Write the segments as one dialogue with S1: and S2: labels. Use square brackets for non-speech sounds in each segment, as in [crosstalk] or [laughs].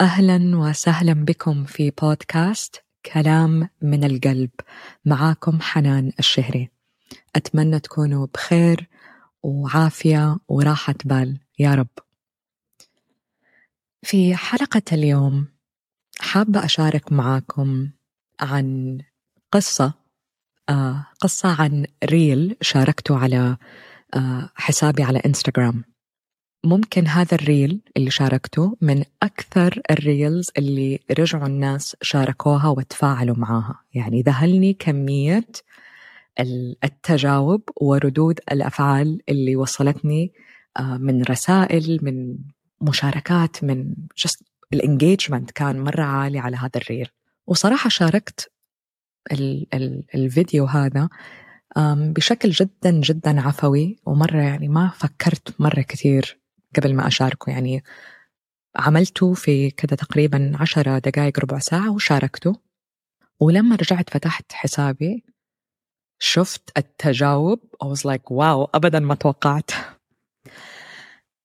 S1: أهلا وسهلا بكم في بودكاست كلام من القلب. معاكم حنان الشهري. أتمنى تكونوا بخير وعافية وراحة بال. يا رب. في حلقة اليوم حابة أشارك معاكم عن قصة آه قصة عن ريل شاركته على آه حسابي على إنستغرام. ممكن هذا ال reel اللي شاركته من أكثر ال reels اللي رجعوا الناس شاركوها وتفاعلوا معاها. يعني ذهلني كمية التجاوب وردود الأفعال اللي وصلتني آه، من رسائل من مشاركات من just ال engagement كان مرة عالي على هذا ال reel. وصراحة شاركت ال ال الفيديو هذا بشكل جدا جدا عفوي ومرة يعني ما فكرت مرة كثير قبل ما أشاركه يعني عملته في كذا تقريبا عشرة دقائق ربع ساعة وشاركته. ولما رجعت فتحت حسابي شفت التجاوب I was like wow أبدا ما توقعت.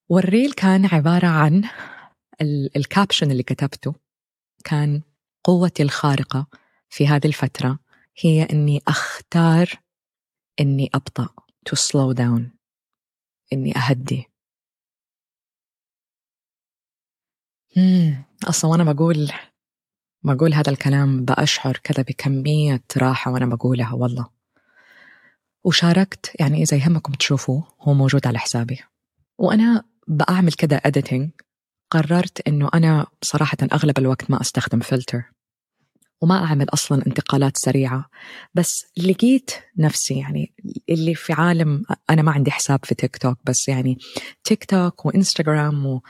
S1: وال reel كان عبارة عن ال caption اللي كتبته كان قوتي الخارقة في هذه الفترة هي إني أختار إني أبطأ to slow down إني أهدي. أصلا وأنا بقول بقول هذا الكلام بأشعر كذا بكمية راحة وأنا بقولها والله. وشاركت يعني إذا يهمكم تشوفوه هو موجود على حسابي. وأنا بعمل كذا editing. قررت إنه أنا صراحة أغلب الوقت ما أستخدم فلتر وما أعمل أصلا انتقالات سريعة. بس لقيت نفسي يعني اللي في عالم أنا ما عندي حساب في تيك توك بس يعني تيك توك وإنستغرام و...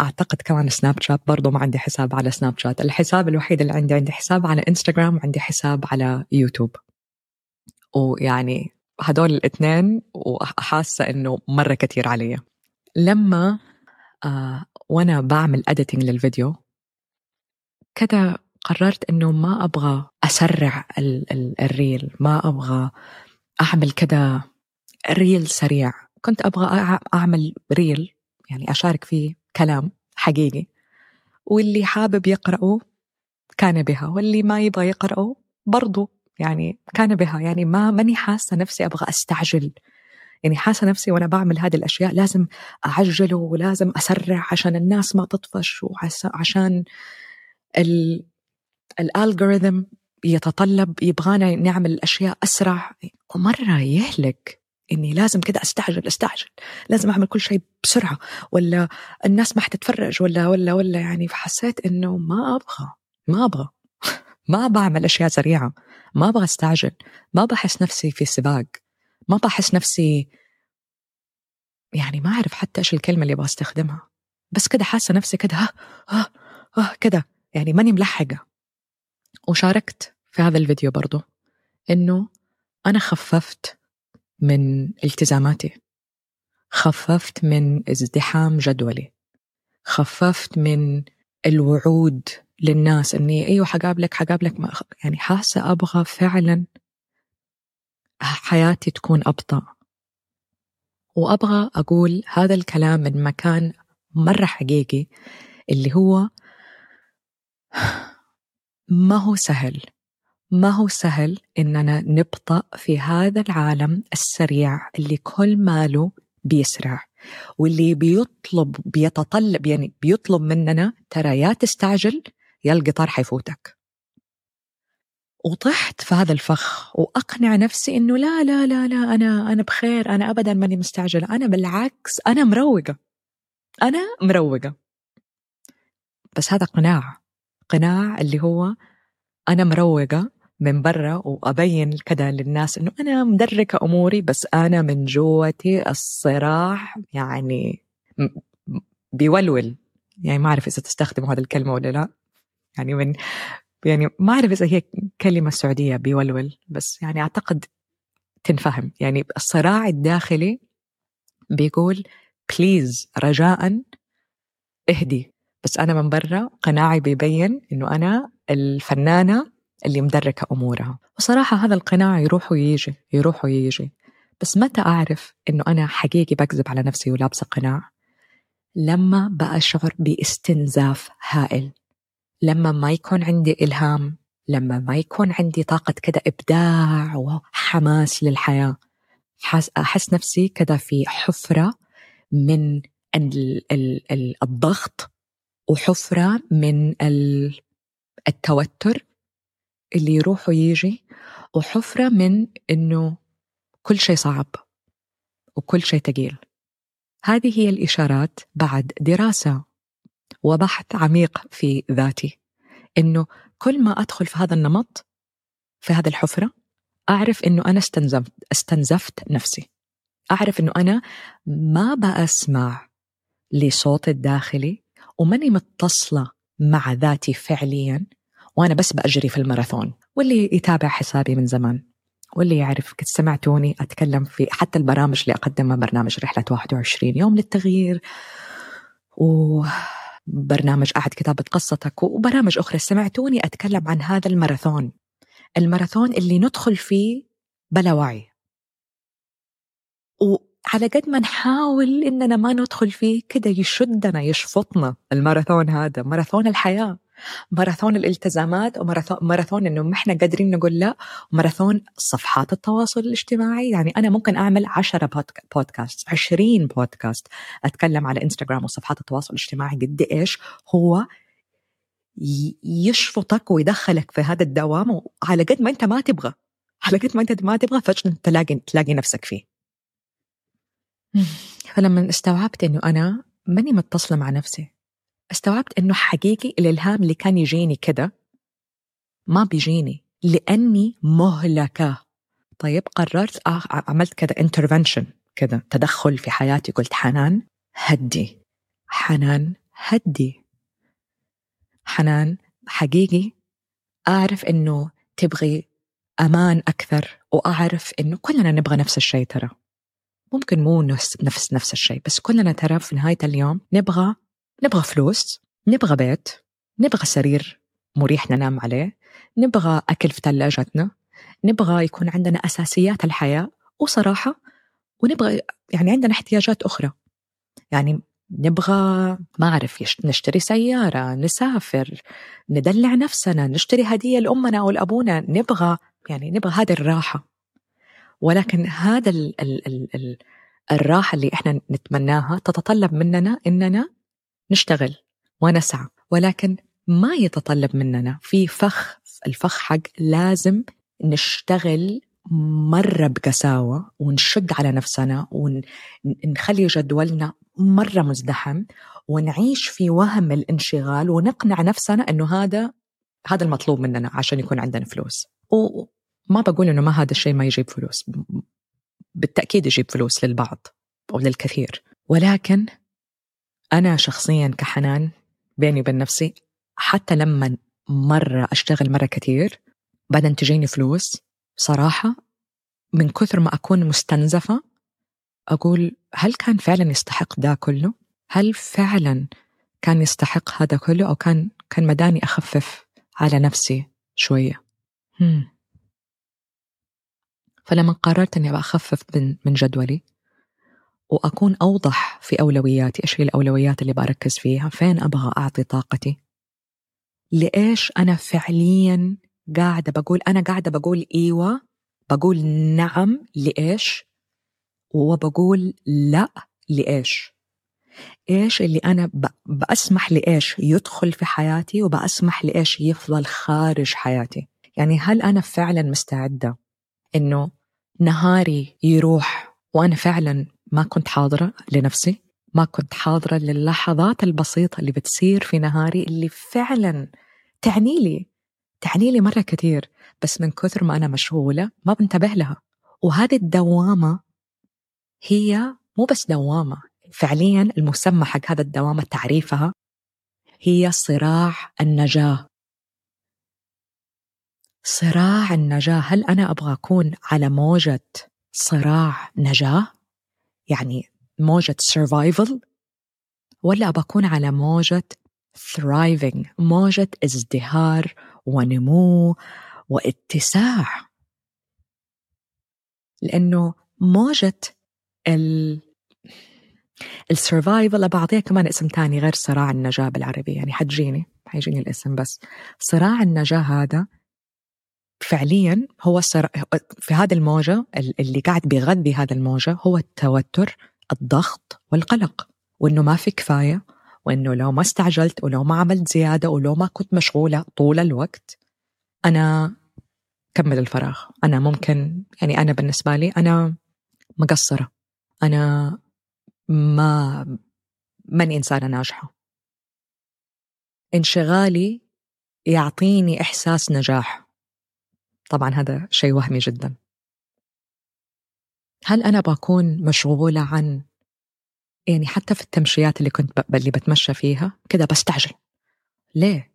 S1: أعتقد كمان سناب شات برضه ما عندي حساب على سناب شات الحساب الوحيد اللي عندي عندي حساب على انستغرام وعندي حساب على يوتيوب ويعني هدول الاثنين وحاسة إنه مرة كثير علي. لما آه وأنا بعمل editing للفيديو كذا قررت إنه ما أبغى أسرع ال ال ال reel ما أبغى أعمل كذا reel سريع. كنت أبغى أعمل reel يعني أشارك فيه كلام حقيقي. واللي حابب يقرأه كان بها واللي ما يبغى يقرأه برضو يعني كان بها. يعني ما ماني حاسة نفسي أبغى أستعجل. يعني حاسة نفسي وأنا بعمل هذه الأشياء لازم أعجله ولازم أسرع عشان الناس ما تطفش وعشان الالجوريثم يتطلب يبغانا نعمل الأشياء أسرع. ومرة يهلك. إني لازم كده أستعجل أستعجل. لازم أعمل كل شيء بسرعة. ولا الناس ما حتتفرج ولا ولا ولا يعني فحسيت إنه ما أبغى ما أبغى. [laughs] ما بعمل أشياء سريعة. ما أبغى أستعجل. ما بحس نفسي في سباق. ما بحس نفسي يعني ما أعرف حتى إيش الكلمة اللي أبغى أستخدمها. بس كده حاسة نفسي كده ها ها ها كده. يعني ماني ملحقة. وشاركت في هذا الفيديو برضو. إنه أنا خففت من التزاماتي. خففت من ازدحام جدولي. خففت من الوعود للناس إني أيوه حقابلك حقابلك ما يعني حاسة أبغى فعلا حياتي تكون أبطأ. وأبغى أقول هذا الكلام من مكان مرة حقيقي اللي هو ما هو سهل. ما هو سهل إننا نبطأ في هذا العالم السريع اللي كل ماله بيسرع واللي بيطلب بيتطلب يعني بيطلب مننا ترى يا تستعجل يا القطار حيفوتك. وطحت في هذا الفخ وأقنع نفسي إنه لا لا لا لا أنا أنا بخير أنا ابدا ماني مستعجله أنا بالعكس أنا مروقة أنا مروقة. بس هذا قناع قناع اللي هو أنا مروقة من برا وأبين كذا للناس إنه أنا مدركة أموري بس أنا من جوتي الصراع يعني بيولول. يعني ما أعرف إذا تستخدموا هذه الكلمة ولا لا. يعني من يعني ما أعرف إذا هي كلمة سعودية بيولول بس يعني أعتقد تنفهم. يعني الصراع الداخلي بيقول بليز رجاء اهدي. بس أنا من برا قناعي بيبين إنه أنا الفنانة اللي مدركة أمورها. وصراحة هذا القناع يروح ويجي يروح ويجي. بس متى أعرف إنه أنا حقيقي بكذب على نفسي ولابسة قناع؟ لما بأشعر باستنزاف هائل. لما ما يكون عندي إلهام لما ما يكون عندي طاقة كده إبداع وحماس للحياة. أحس نفسي كده في حفرة من الضغط وحفرة من التوتر اللي يروح ويجي وحفرة من إنه كل شيء صعب وكل شيء ثقيل هذه هي الإشارات بعد دراسة وبحث عميق في ذاتي. إنه كل ما أدخل في هذا النمط في هذه الحفرة أعرف إنه أنا استنزفت, استنزفت نفسي. أعرف إنه أنا ما بأسمع لصوت الداخلي وماني متصلة مع ذاتي فعليا. وأنا بس بأجري في الماراثون واللي يتابع حسابي من زمان واللي يعرف كنت سمعتوني أتكلم في حتى البرامج اللي أقدمها برنامج رحلة 21 يوم للتغيير وبرنامج أحد كتابة قصتك وبرامج أخرى. سمعتوني أتكلم عن هذا الماراثون الماراثون اللي ندخل فيه بلا وعي. وعلى قد ما نحاول إننا ما ندخل فيه كده يشدنا يشفطنا الماراثون هذا ماراثون الحياة. ماراثون الالتزامات وماراثون إنه ما إحنا قادرين نقول لا وماراثون صفحات التواصل الاجتماعي. يعني أنا ممكن أعمل 10 بودكاست 20 بودكاست أتكلم على إنستغرام وصفحات التواصل الاجتماعي قد إيش هو يشفطك ويدخلك في هذا الدوام. وعلى قد ما أنت ما تبغى على قد ما أنت ما تبغى فجأة تلاقي تلاقي نفسك فيه. فلما استوعبت إنه أنا ماني متصلة مع نفسي استوعبت إنه حقيقي الإلهام اللي كان يجيني كده ما بيجيني لأني مهلكة. طيب قررت آه عملت كده انترفنشن كده تدخل في حياتي قلت حنان هدي حنان هدي. حنان حقيقي أعرف إنه تبغي أمان أكثر وأعرف إنه كلنا نبغى نفس الشيء ترى. ممكن مو نفس نفس نفس الشيء بس كلنا ترى في نهاية اليوم نبغى نبغى فلوس نبغى بيت نبغى سرير مريح ننام عليه نبغى أكل في ثلاجتنا نبغى يكون عندنا أساسيات الحياة وصراحة ونبغى يعني عندنا احتياجات أخرى. يعني نبغى ما أعرف نشتري سيارة نسافر ندلع نفسنا نشتري هدية لأمنا أو لأبونا نبغى يعني نبغى هذه الراحة. ولكن هذا ال ال ال ال الراحة اللي إحنا نتمناها تتطلب مننا إننا نشتغل ونسعى ولكن ما يتطلب مننا في فخ الفخ حق لازم نشتغل مرة بقساوة ونشد على نفسنا ونخلي جدولنا مرة مزدحم ونعيش في وهم الانشغال ونقنع نفسنا إنه هذا هذا المطلوب مننا عشان يكون عندنا فلوس. وما بقول إنه ما هذا الشيء ما يجيب فلوس. بالتأكيد يجيب فلوس للبعض أو للكثير. ولكن أنا شخصيا كحنان بيني وبين نفسي حتى لما مرة أشتغل مرة كثير بعدين تجيني فلوس صراحة من كثر ما أكون مستنزفة أقول هل كان فعلا يستحق ده كله؟ هل فعلا كان يستحق هذا كله أو كان كان مداني أخفف على نفسي شوية؟ فلما قررت إني أخفف من جدولي وأكون أوضح في أولوياتي إيش هي الأولويات اللي بركز فيها؟ فين أبغى أعطي طاقتي؟ لإيش أنا فعليا قاعدة بقول؟ أنا قاعدة بقول إيوة بقول نعم لإيش؟ وبقول لا لإيش؟ إيش اللي أنا بأسمح لإيش يدخل في حياتي وبأسمح لإيش يفضل خارج حياتي؟ يعني هل أنا فعلا مستعدة إنه نهاري يروح وأنا فعلا ما كنت حاضرة لنفسي ما كنت حاضرة للحظات البسيطة اللي بتصير في نهاري اللي فعلا تعني لي تعني لي مرة كثير بس من كثر ما أنا مشغولة ما بنتبه لها. وهذه الدوامة هي مو بس دوامة فعليا المسمى حق هذا الدوامة تعريفها هي صراع النجاة. صراع النجاة هل أنا أبغى أكون على موجة صراع نجاة؟ يعني موجة survival ولا بكون على موجة thriving موجة ازدهار ونمو واتساع. لأنه موجة ال السرفايفل بعطيها كمان اسم تاني غير صراع النجاة بالعربي يعني حتجيني حيجيني الاسم بس. صراع النجاة هذا فعليا هو في هذه الموجة اللي قاعد بيغذي هذا الموجة هو التوتر الضغط والقلق وإنه ما في كفاية وإنه لو ما استعجلت ولو ما عملت زيادة ولو ما كنت مشغولة طول الوقت أنا كمل الفراغ. أنا ممكن يعني أنا بالنسبة لي أنا مقصرة. أنا ما ماني إنسانة ناجحة. انشغالي يعطيني إحساس نجاح. طبعا هذا شيء وهمي جدا هل أنا بكون مشغولة عن يعني حتى في التمشيات اللي كنت. اللي بتمشى فيها كده بستعجل ليه؟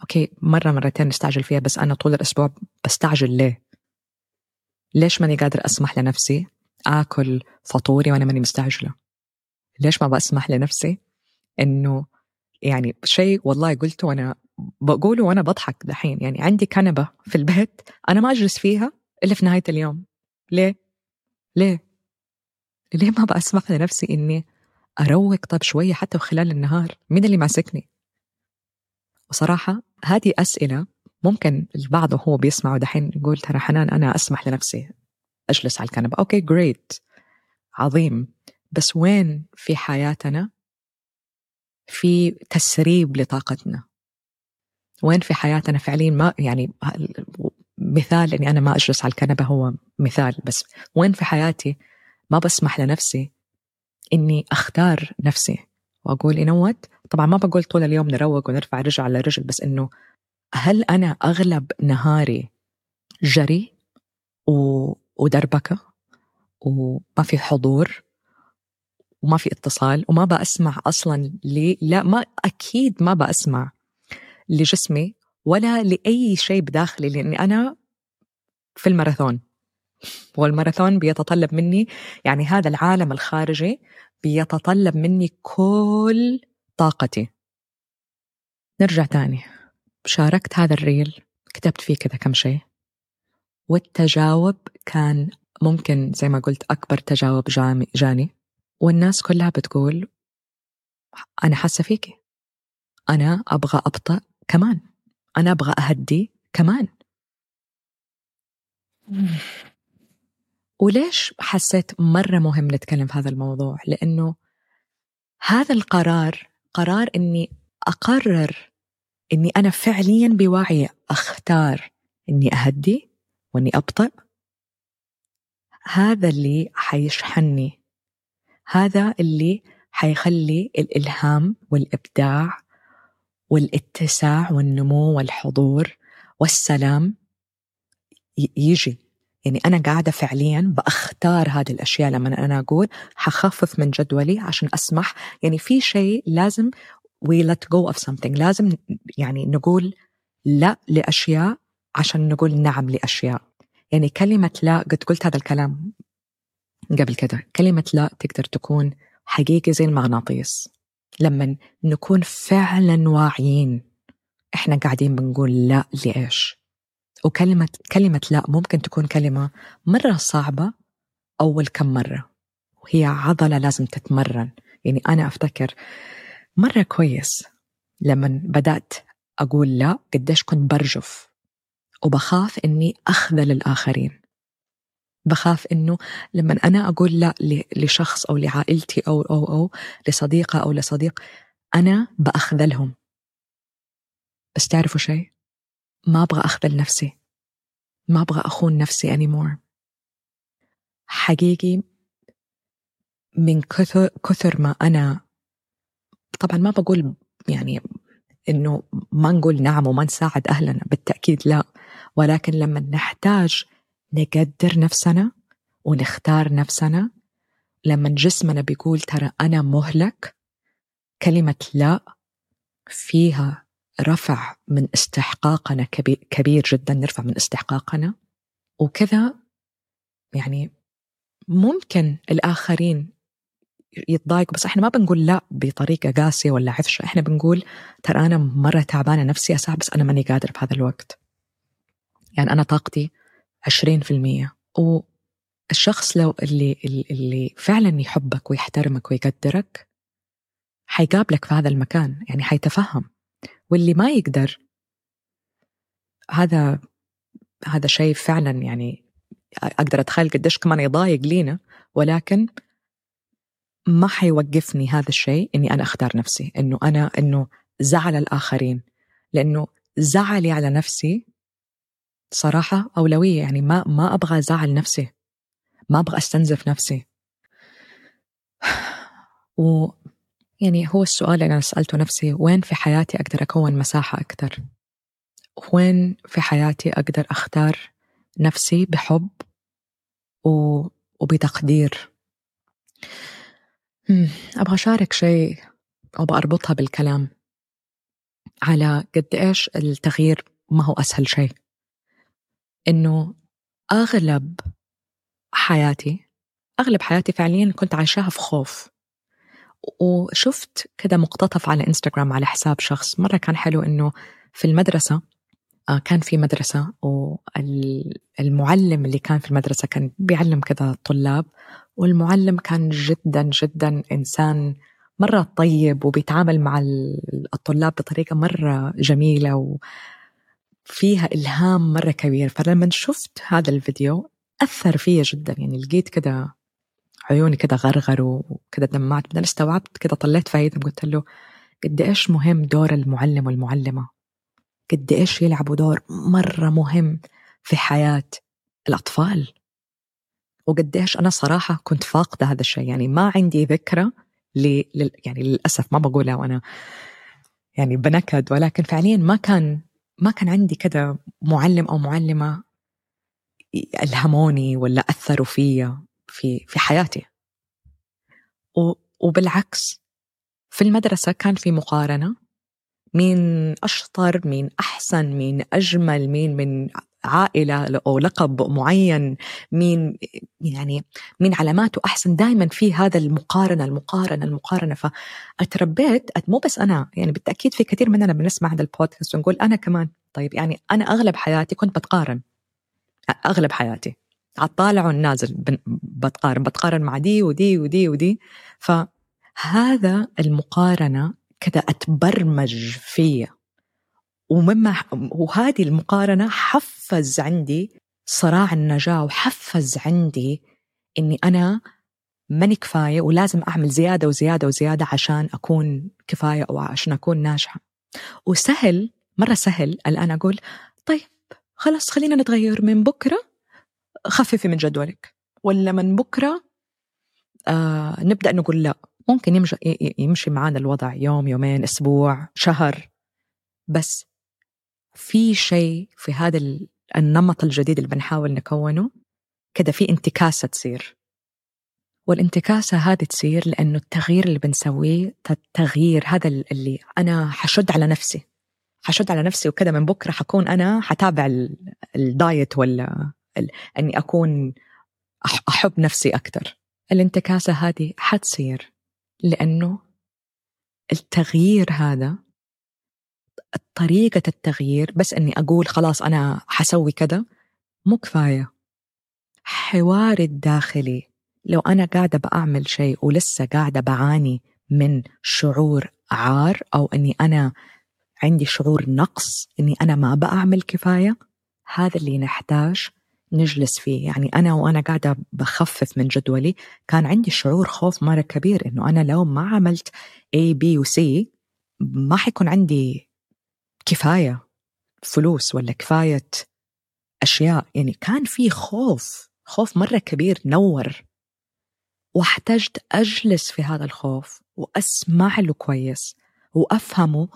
S1: أوكي مرة مرتين نستعجل فيها بس أنا طول الأسبوع بستعجل ليه؟ ليش ماني قادر أسمح لنفسي آكل فطوري وأنا ماني مستعجلة؟ ليش ما بسمح لنفسي إنه يعني شيء والله قلته وأنا بقوله وأنا بضحك دحين. يعني عندي كنبة في البيت أنا ما أجلس فيها إلا في نهاية اليوم. ليه؟ ليه؟ ليه ما بسمح لنفسي إني أروق طب شوية حتى خلال النهار؟ مين اللي ماسكني؟ وصراحة هذه أسئلة ممكن البعض وهو بيسمع دحين يقول ترى حنان أنا أسمح لنفسي أجلس على الكنبة. أوكي جريت عظيم. بس وين في حياتنا في تسريب لطاقتنا؟ وين في حياتنا فعليا ما يعني مثال إني أنا ما أجلس على الكنبة هو مثال بس وين في حياتي ما بسمح لنفسي إني أختار نفسي وأقول ينوت طبعا ما بقول طول اليوم نروق ونرفع رجل على رجل بس إنه هل أنا أغلب نهاري جري و... ودربكة وما في حضور وما في اتصال وما بسمع أصلا لي؟ لا ما أكيد ما بسمع لجسمي ولا لأي شيء بداخلي لأني أنا في الماراثون. والماراثون بيتطلب مني يعني هذا العالم الخارجي بيتطلب مني كل طاقتي. نرجع تاني. شاركت هذا الريل كتبت فيه كذا كم شيء. والتجاوب كان ممكن زي ما قلت أكبر تجاوب جاني. والناس كلها بتقول أنا حاسة فيكي أنا أبغى أبطأ كمان. أنا أبغى أهدي كمان. وليش حسيت مرة مهم نتكلم في هذا الموضوع؟ لأنه هذا القرار قرار أني أقرر أني أنا فعليا بوعي أختار أني أهدي وأني أبطأ. هذا اللي حيشحنني هذا اللي حيخلي الإلهام والإبداع والاتساع والنمو والحضور والسلام يجي. يعني أنا قاعدة فعليا بأختار هذه الأشياء لما أنا أقول حخفف من جدولي عشان أسمح. يعني في شيء لازم we let go of something. لازم يعني نقول لا لأشياء عشان نقول نعم لأشياء. يعني كلمة لا قد قلت هذا الكلام قبل كده. كلمة لا تقدر تكون حقيقي زي المغناطيس. لما نكون فعلا واعيين إحنا قاعدين بنقول لا لإيش؟ وكلمة كلمة لا ممكن تكون كلمة مرة صعبة أول كم مرة وهي عضلة لازم تتمرن. يعني أنا أفتكر مرة كويس لما بدأت أقول لا قديش كنت برجف وبخاف إني أخذل الآخرين. بخاف إنه لما أنا أقول لا لشخص أو لعائلتي أو أو أو لصديقة أو لصديق أنا بأخذلهم. بس تعرفوا شيء؟ ما أبغى أخذل نفسي. ما أبغى أخون نفسي anymore. حقيقي من كثر كثر ما أنا طبعا ما بقول يعني إنه ما نقول نعم وما نساعد أهلنا بالتأكيد لا. ولكن لما نحتاج نقدر نفسنا ونختار نفسنا؟ لما جسمنا بيقول ترى أنا مهلك كلمة لا فيها رفع من استحقاقنا كبير جدا نرفع من استحقاقنا. وكذا يعني ممكن الآخرين يتضايقوا بس إحنا ما بنقول لا بطريقة قاسية ولا عفشة. إحنا بنقول ترى أنا مرة تعبانة نفسي أساعد بس أنا ماني قادرة في هذا الوقت. يعني أنا طاقتي عشرين في المية. الشخص لو اللي اللي فعلا يحبك ويحترمك ويقدرك حيقابلك في هذا المكان يعني حيتفهم. واللي ما يقدر هذا هذا شيء فعلا يعني أقدر أتخيل قديش كمان يضايق لينا. ولكن ما حيوقفني هذا الشيء إني أنا أختار نفسي. إنه أنا إنه زعل الآخرين. لأنه زعلي على نفسي صراحة أولوية يعني ما ما أبغى أزعل نفسي. ما أبغى أستنزف نفسي. [sighs] و يعني هو السؤال اللي أنا سألته نفسي وين في حياتي أقدر أكون مساحة أكثر؟ وين في حياتي أقدر أختار نفسي بحب و... وبتقدير؟ [sighs] أبغى أشارك شيء أو بأربطها بالكلام على قد إيش التغيير ما هو أسهل شيء. إنه أغلب حياتي أغلب حياتي فعليا كنت عايشاها في خوف. وشفت كده مقتطف على إنستغرام على حساب شخص مرة كان حلو إنه في المدرسة آه، كان في مدرسة والمعلم اللي كان في المدرسة كان بيعلم كذا الطلاب والمعلم كان جدا جدا إنسان مرة طيب وبيتعامل مع الطلاب بطريقة مرة جميلة وفيها إلهام مرة كبير. فلما شفت هذا الفيديو أثر فيا جدا. يعني لقيت كده عيوني كده غرغر وكده دمعت. بعدين استوعبت كده طلعت فايدة. قلت له قد إيش مهم دور المعلم والمعلمة؟ قد إيش يلعبوا دور مرة مهم في حياة الأطفال؟ وقديش أنا صراحة كنت فاقدة هذا الشيء. يعني ما عندي ذكرى ل... يعني للأسف ما بقولها وأنا يعني بنكد. ولكن فعليا ما كان ما كان عندي كذا معلم أو معلمة ألهموني ولا أثروا فيا في في حياتي. وبالعكس في المدرسة كان في مقارنة مين أشطر مين أحسن مين أجمل مين من عائلة أو لقب معين مين يعني مين علاماته أحسن دائما في هذا المقارنة المقارنة المقارنة. فأتربيت مو بس أنا يعني بالتأكيد في كثير مننا بنسمع هذا البودكاست ونقول أنا كمان. طيب يعني أنا أغلب حياتي كنت بتقارن. أغلب حياتي. على الطالع والنازل بتقارن بتقارن مع دي ودي ودي ودي. فهذا المقارنة كذا أتبرمج فيا. ومما وهذه المقارنة حفز عندي صراع النجاة وحفز عندي إني أنا ماني كفاية ولازم أعمل زيادة وزيادة وزيادة عشان أكون كفاية أو عشان أكون ناجحة. وسهل مرة سهل الآن أقول طيب خلاص خلينا نتغير من بكرة خففي من جدولك. ولا من بكرة آه نبدأ نقول لا. ممكن يمشي, معانا الوضع يوم يومين أسبوع شهر. بس في شيء في هذا النمط الجديد اللي بنحاول نكونه كده في انتكاسة تصير. والانتكاسة هذه تصير لأنه التغيير اللي بنسويه التغيير هذا اللي أنا حشد على نفسي. حشد على نفسي وكذا من بكرة حكون أنا حتابع الدايت ولا أني أكون أحب نفسي أكثر الانتكاسة هذه حتصير لأنه التغيير هذا طريقة التغيير بس أني أقول خلاص أنا حسوي كذا مو كفاية. حواري الداخلي لو أنا قاعدة بعمل شيء ولسه قاعدة بعاني من شعور عار أو أني أنا عندي شعور نقص أني أنا ما بعمل كفاية هذا اللي نحتاج نجلس فيه. يعني أنا وأنا قاعدة بخفف من جدولي كان عندي شعور خوف مرة كبير إنه أنا لو ما عملت A B و C ما حيكون عندي كفاية فلوس ولا كفاية أشياء. يعني كان في خوف خوف مرة كبير نور. واحتجت أجلس في هذا الخوف وأسمع له كويس وأفهمه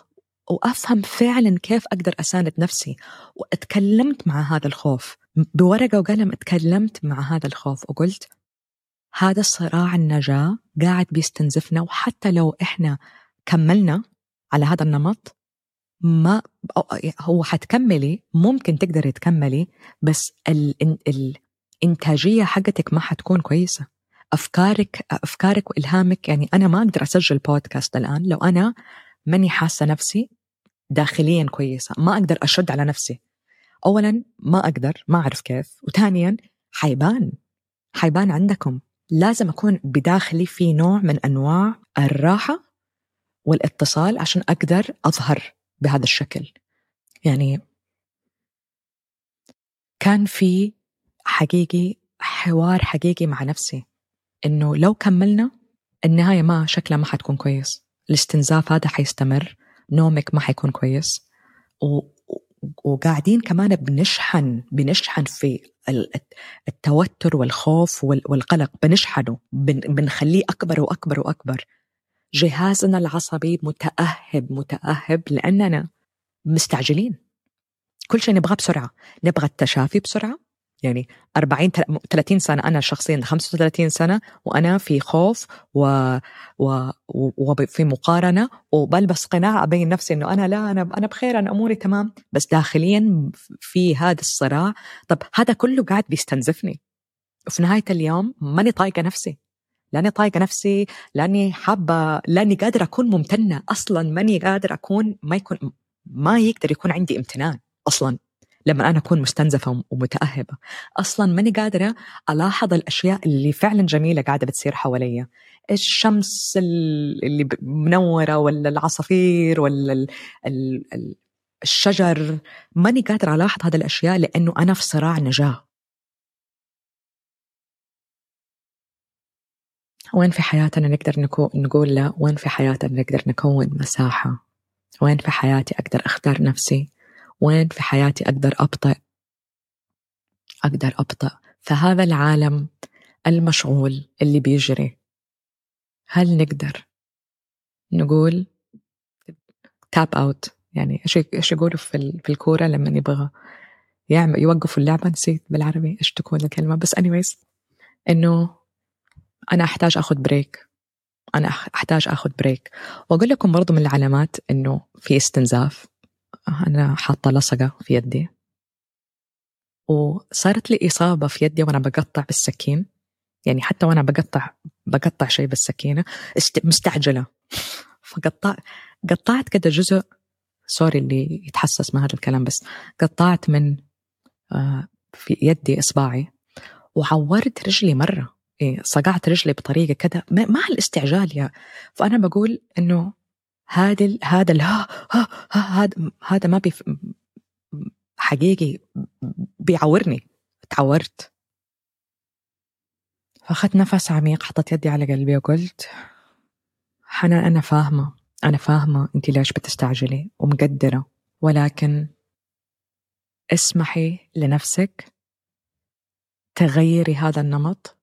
S1: وأفهم فعلا كيف أقدر أساند نفسي. وأتكلمت مع هذا الخوف بورقة وقلم اتكلمت مع هذا الخوف وقلت هذا صراع النجاة قاعد بيستنزفنا وحتى لو إحنا كملنا على هذا النمط ما هو حتكملي ممكن تقدري تكملي بس ال... الانتاجيه حقتك ما حتكون كويسة. أفكارك أفكارك وإلهامك يعني أنا ما أقدر أسجل بودكاست الآن لو أنا ماني حاسة نفسي داخليا كويسة ما أقدر أشد على نفسي. اولا ما أقدر ما أعرف كيف. وثانيا حيبان حيبان عندكم. لازم أكون بداخلي في نوع من أنواع الراحة والاتصال عشان أقدر أظهر بهذا الشكل. يعني كان في حقيقي حوار حقيقي مع نفسي إنه لو كملنا النهاية ما شكلها ما حتكون كويس. الاستنزاف هذا حيستمر نومك ما حيكون كويس. و... وقاعدين كمان بنشحن بنشحن في التوتر والخوف والقلق بنشحنه بنخليه أكبر وأكبر وأكبر. جهازنا العصبي متأهب متأهب لأننا مستعجلين. كل شيء نبغاه بسرعة. نبغى التشافي بسرعة. يعني 40 30 سنة. أنا شخصيا 35 سنة وأنا في خوف و... و... وفي مقارنة وبلبس قناع أبين نفسي إنه أنا لا أنا أنا بخير أنا أموري تمام. بس داخليا في هذا الصراع. طب هذا كله قاعد بيستنزفني. وفي نهاية اليوم ماني طايقة نفسي. لأني طايقة نفسي لأني حابة لأني قادرة أكون ممتنة أصلا. ماني قادرة أكون ما يكون ما يقدر يكون عندي امتنان أصلا لما أنا أكون مستنزفة ومتأهبة. أصلا ماني قادرة ألاحظ الأشياء اللي فعلا جميلة قاعدة بتصير حواليا. الشمس اللي منورة ولا العصافير ولا الشجر. ماني قادرة ألاحظ هذه الأشياء لأنه أنا في صراع نجاة. وين في حياتنا نقدر نقول لا وين في حياتنا نقدر نكون مساحة؟ وين في حياتي أقدر أختار نفسي؟ وين في حياتي أقدر أبطئ أقدر أبطئ فهذا العالم المشغول اللي بيجري. هل نقدر نقول tap out يعني إيش إيش يقولوا في في الكورة لما يبغى يعمل يوقفوا اللعبة؟ نسيت بالعربي إيش تكون الكلمة بس anyways إنه أنا أحتاج أخذ break أنا أحتاج أخذ break وأقول لكم برضو من العلامات إنه في استنزاف. أنا حاطة لصقة في يدي. وصارت لي إصابة في يدي وأنا بقطع بالسكين. يعني حتى وأنا بقطع بقطع شيء بالسكينة. مستعجلة. فقطع قطعت كده جزء. سوري اللي يتحسس من هذا الكلام بس. قطعت من آه، في يدي إصبعي. وعورت رجلي مرة. صقعت رجلي بطريقة كذا مع الاستعجال يا. فأنا بقول إنه هذا هذا ها هذا هذا ما بيف حقيقي بيعورني. تعورت. فأخذت نفس عميق حطيت يدي على قلبي وقلت حنان أنا فاهمة أنا فاهمة أنت ليش بتستعجلي ومقدرة ولكن اسمحي لنفسك تغيري هذا النمط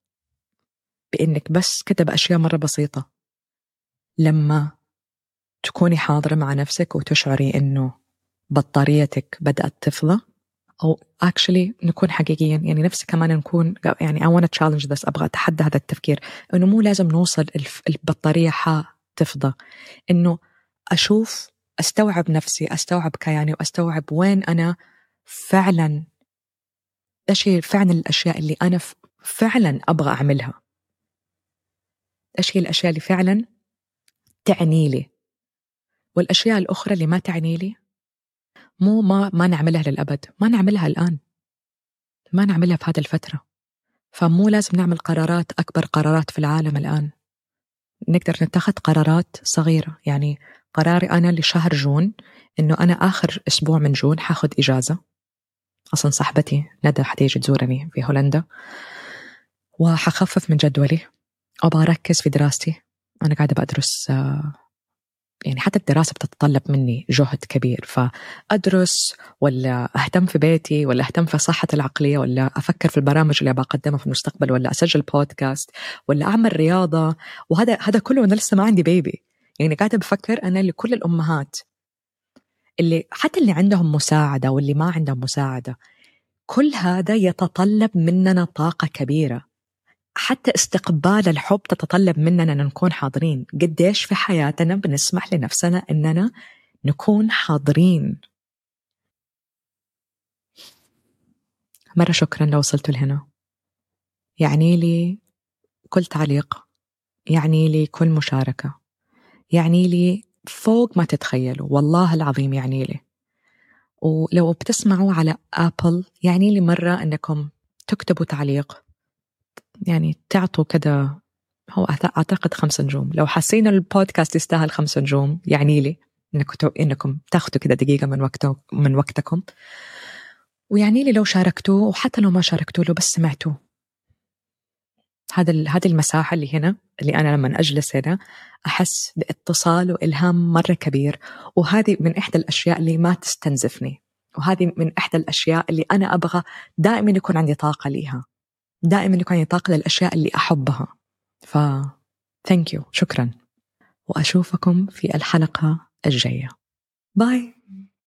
S1: بإنك بس كتب أشياء مرة بسيطة. لما تكوني حاضرة مع نفسك وتشعري إنه بطاريتك بدأت تفضى أو actually نكون حقيقيين يعني نفسي كمان نكون يعني want to challenge this أبغى أتحدى هذا التفكير. إنه مو لازم نوصل البطارية حا تفضى إنه أشوف أستوعب نفسي أستوعب كياني وأستوعب وين أنا فعلا هي فعلا الأشياء اللي أنا فعلا أبغى أعملها. إيش هي الأشياء اللي فعلا تعني لي؟ والأشياء الأخرى اللي ما تعني لي؟ مو ما ما نعملها للأبد ما نعملها الآن. ما نعملها في هذه الفترة. فمو لازم نعمل قرارات أكبر قرارات في العالم الآن. نقدر نتخذ قرارات صغيرة. يعني قراري أنا لشهر جون إنه أنا آخر أسبوع من جون حاخذ إجازة. أصلا صاحبتي ندى حتيجي تزورني في هولندا. وحخفف من جدولي. أبغى أركز في دراستي. أنا قاعدة بدرس آه، يعني حتى الدراسة بتتطلب مني جهد كبير. فأدرس ولا أهتم في بيتي ولا أهتم في صحتي العقلية ولا أفكر في البرامج اللي بقدمها في المستقبل ولا أسجل بودكاست ولا أعمل رياضة. وهذا هذا كله وأنا لسه ما عندي بيبي يعني قاعدة بفكر أنا لكل الأمهات اللي حتى اللي عندهم مساعدة واللي ما عندهم مساعدة كل هذا يتطلب مننا طاقة كبيرة. حتى استقبال الحب تتطلب مننا أن نكون حاضرين. قديش في حياتنا بنسمح لنفسنا أننا نكون حاضرين؟ مرة شكرا لو وصلتوا لهنا. يعني لي كل تعليق. يعني لي كل مشاركة. يعني لي فوق ما تتخيلوا. والله العظيم يعني لي. ولو بتسمعوا على أبل يعني لي مرة أنكم تكتبوا تعليق. يعني تعطوا كده هو أعتقد خمس نجوم. لو حاسين البودكاست يستاهل خمس نجوم يعني لي إنكم إنكم تاخذوا كده دقيقة من وقته من وقتكم. ويعني لي لو شاركتوه وحتى لو ما شاركتوا له بس سمعتوه. هذا هذه المساحة اللي هنا اللي أنا لما أجلس هنا أحس باتصال وإلهام مرة كبير. وهذه من إحدى الأشياء اللي ما تستنزفني. وهذه من إحدى الأشياء اللي أنا أبغى دائما يكون عندي طاقة ليها. دائما يكون عندي طاقة للأشياء اللي أحبها. ف thank you شكرا. وأشوفكم في الحلقة الجاية. bye